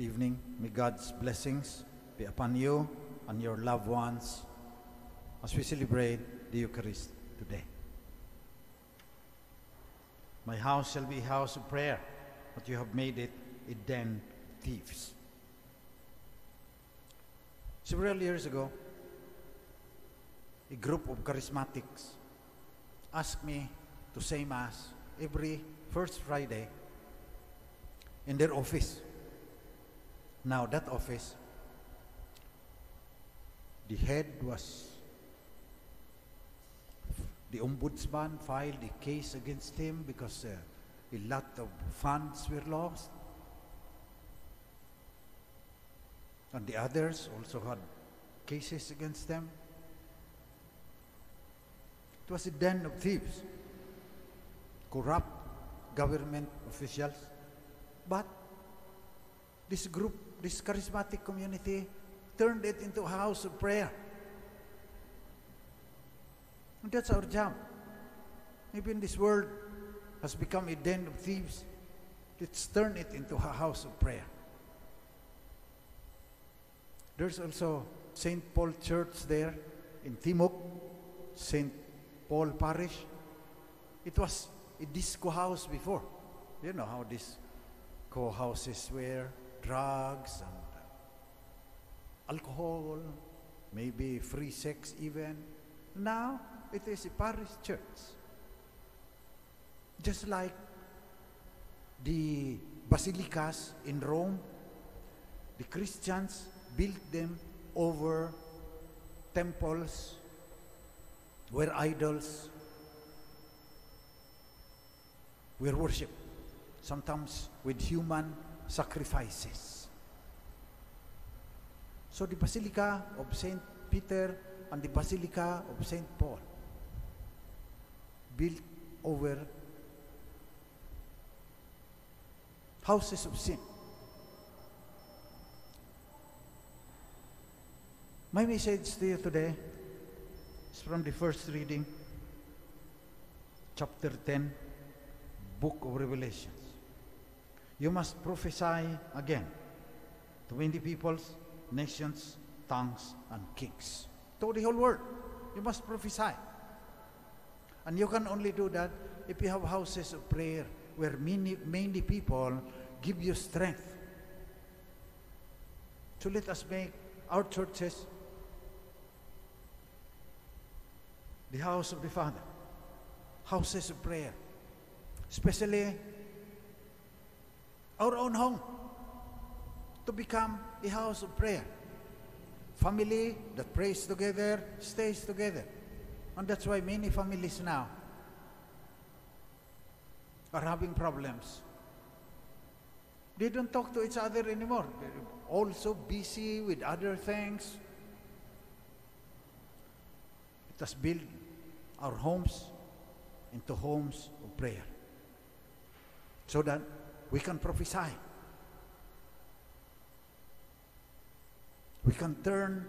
Evening. May God's blessings be upon you and your loved ones as we celebrate the Eucharist today. My house shall be a house of prayer, but you have made it a den of thieves. Several years ago, a group of charismatics asked me to say Mass every first Friday in their office. Now, that office, the head was the ombudsman filed a case against him because uh, a lot of funds were lost. And the others also had cases against them. It was a den of thieves, corrupt government officials. But this group, this charismatic community, turned it into a house of prayer. And that's our job. Even this world has become a den of thieves. Let's turn it into a house of prayer. There's also St. Paul Church there in Timok, St. Paul Parish. It was a disco house before. You know how these co-houses were, drugs and uh, alcohol, maybe free sex even. Now, it is a parish church. Just like the basilicas in Rome, the Christians built them over temples where idols were worshipped, sometimes with human sacrifices. So the Basilica of St. Peter and the Basilica of St. Paul built over houses of sin. My message to you today is from the first reading, chapter 10, book of Revelations. You must prophesy again to many peoples, nations, tongues, and kings. To the whole world, you must prophesy. And you can only do that if you have houses of prayer where many, many people give you strength. So let us make our churches the house of the Father, houses of prayer, especially our own home to become a house of prayer. Family that prays together stays together. And that's why many families now are having problems. They don't talk to each other anymore. They're also busy with other things. Let us build our homes into homes of prayer so that we can prophesy. We can turn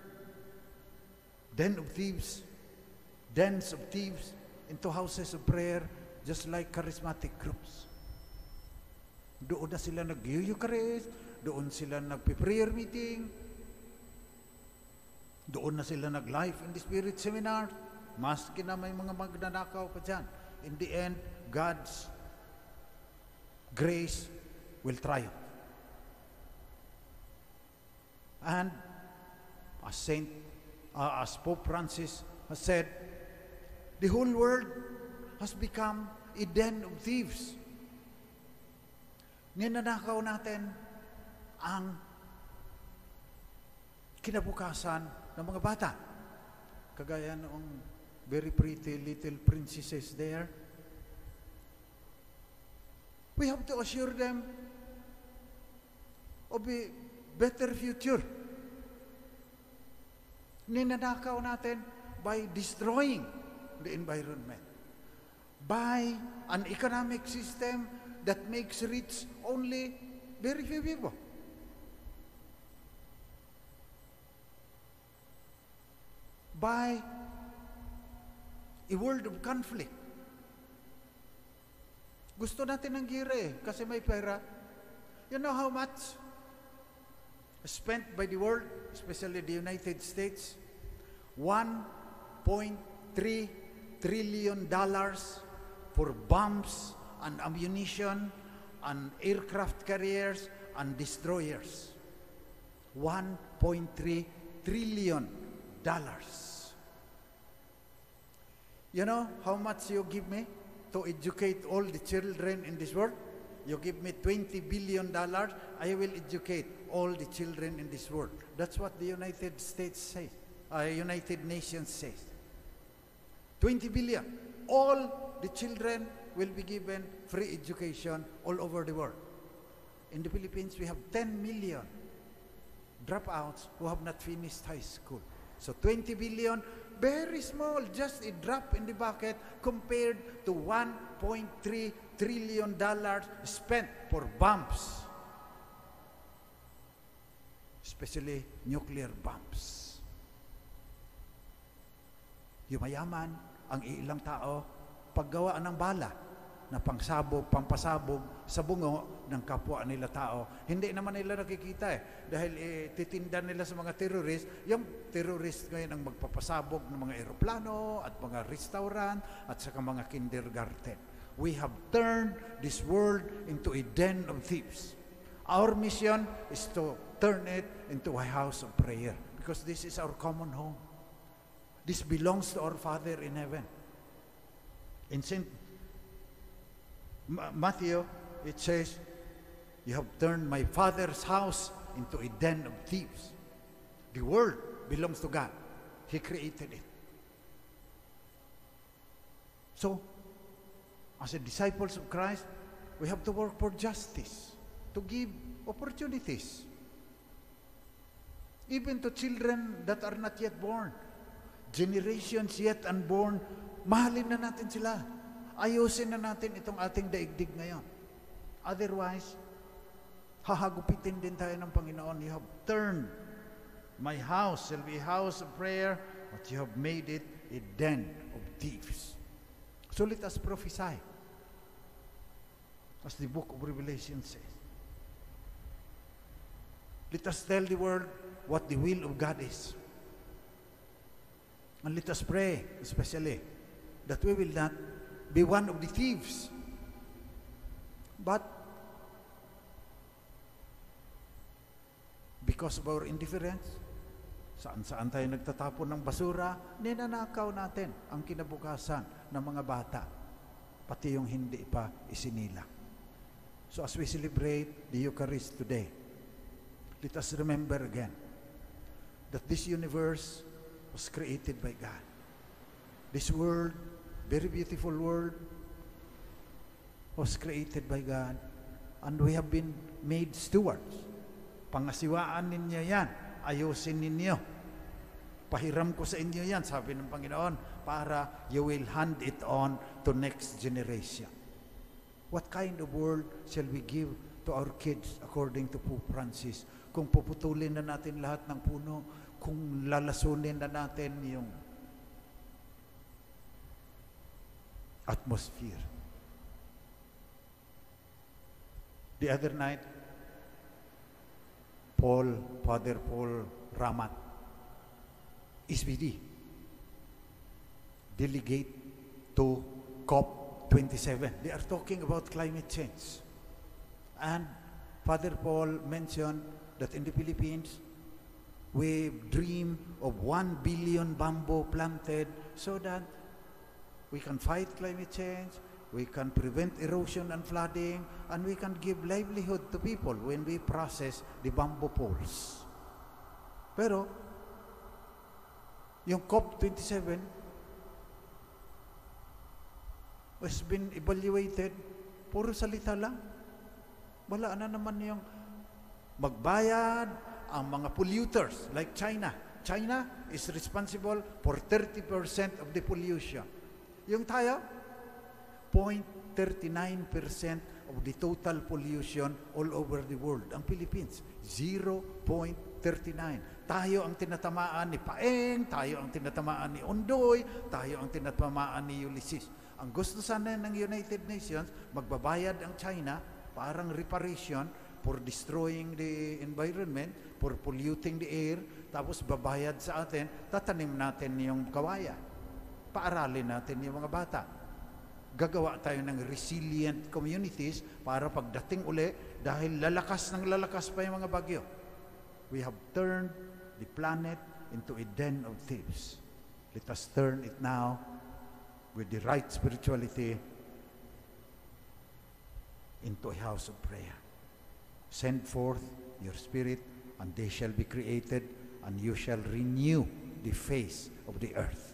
den of thieves, dens of thieves into houses of prayer just like charismatic groups. Doon na sila nag-Eucharist, doon sila nag-prayer meeting, doon na sila nag-life in the Spirit seminar, maski na may mga magnanakaw pa dyan. In the end, God's grace will triumph. And as Saint, uh, as Pope Francis has said, the whole world has become a den of thieves. Ninanakaw natin ang kinabukasan ng mga bata. Kagaya noong very pretty little princesses there. We have to assure them of a better future. Ninanakaw natin by destroying the environment, by an economic system that makes rich only very few people. By a world of conflict. Gusto natin ng gira eh, kasi may pera. You know how much spent by the world, especially the United States, 1.3 trillion dollars for bombs and ammunition and aircraft carriers and destroyers. 1.3 trillion dollars. You know how much you give me to educate all the children in this world? You give me 20 billion dollars, I will educate all the children in this world. That's what the United States says. Uh, United Nations says. 20 billion. All the children will be given free education all over the world. In the Philippines, we have 10 million dropouts who have not finished high school. So 20 billion, very small, just a drop in the bucket compared to 1.3 trillion dollars spent for bombs, especially nuclear bombs. Yumayaman ang ilang tao paggawa ng bala na pangsabog, pampasabog sa bungo ng kapwa nila tao. Hindi naman nila nakikita eh. Dahil eh, titinda nila sa mga terrorist, yung terrorist ngayon ang magpapasabog ng mga eroplano at mga restaurant at saka mga kindergarten. We have turned this world into a den of thieves. Our mission is to turn it into a house of prayer because this is our common home. This belongs to our Father in heaven. In St. Ma- Matthew, it says, You have turned my Father's house into a den of thieves. The world belongs to God. He created it. So, as a disciples of Christ, we have to work for justice, to give opportunities. Even to children that are not yet born, generations yet unborn, mahalin na natin sila. Ayusin na natin itong ating daigdig ngayon. Otherwise, hahagupitin din tayo ng Panginoon. You have turned my house shall be a house of prayer, but you have made it a den of thieves. So let us prophesy. As the book of Revelation says. Let us tell the world what the will of God is. And let us pray, especially, that we will not be one of the thieves. But because of our indifference, saan-saan tayo nagtatapon ng basura, ninanakaw natin ang kinabukasan ng mga bata, pati yung hindi pa isinila. So as we celebrate the Eucharist today, let us remember again that this universe was created by God. This world, very beautiful world, was created by God. And we have been made stewards. Pangasiwaan ninyo yan. Ayusin ninyo. Pahiram ko sa inyo yan, sabi ng Panginoon, para you will hand it on to next generation. What kind of world shall we give to our kids according to Pope Francis? Kung puputulin na natin lahat ng puno, kung lalasunin na natin yung atmosphere. The other night, Paul, Father Paul Ramat, SBD, delegate to COP27. They are talking about climate change. And Father Paul mentioned that in the Philippines, we dream of 1 billion bamboo planted so that we can fight climate change, we can prevent erosion and flooding, and we can give livelihood to people when we process the bamboo poles. Pero, yung COP27 has been evaluated, puro salita lang. Wala na naman yung magbayad ang mga polluters like China. China is responsible for 30% of the pollution. Yung tayo, 0.39% of the total pollution all over the world. Ang Philippines, 0.39. Tayo ang tinatamaan ni Paeng, tayo ang tinatamaan ni Ondoy, tayo ang tinatamaan ni Ulysses. Ang gusto sana ng United Nations, magbabayad ang China, parang reparation, for destroying the environment, for polluting the air, tapos babayad sa atin, tatanim natin yung kawaya. Paaralin natin yung mga bata. Gagawa tayo ng resilient communities para pagdating uli, dahil lalakas ng lalakas pa yung mga bagyo. We have turned the planet into a den of thieves. Let us turn it now with the right spirituality into a house of prayer. Send forth your spirit, and they shall be created, and you shall renew the face of the earth.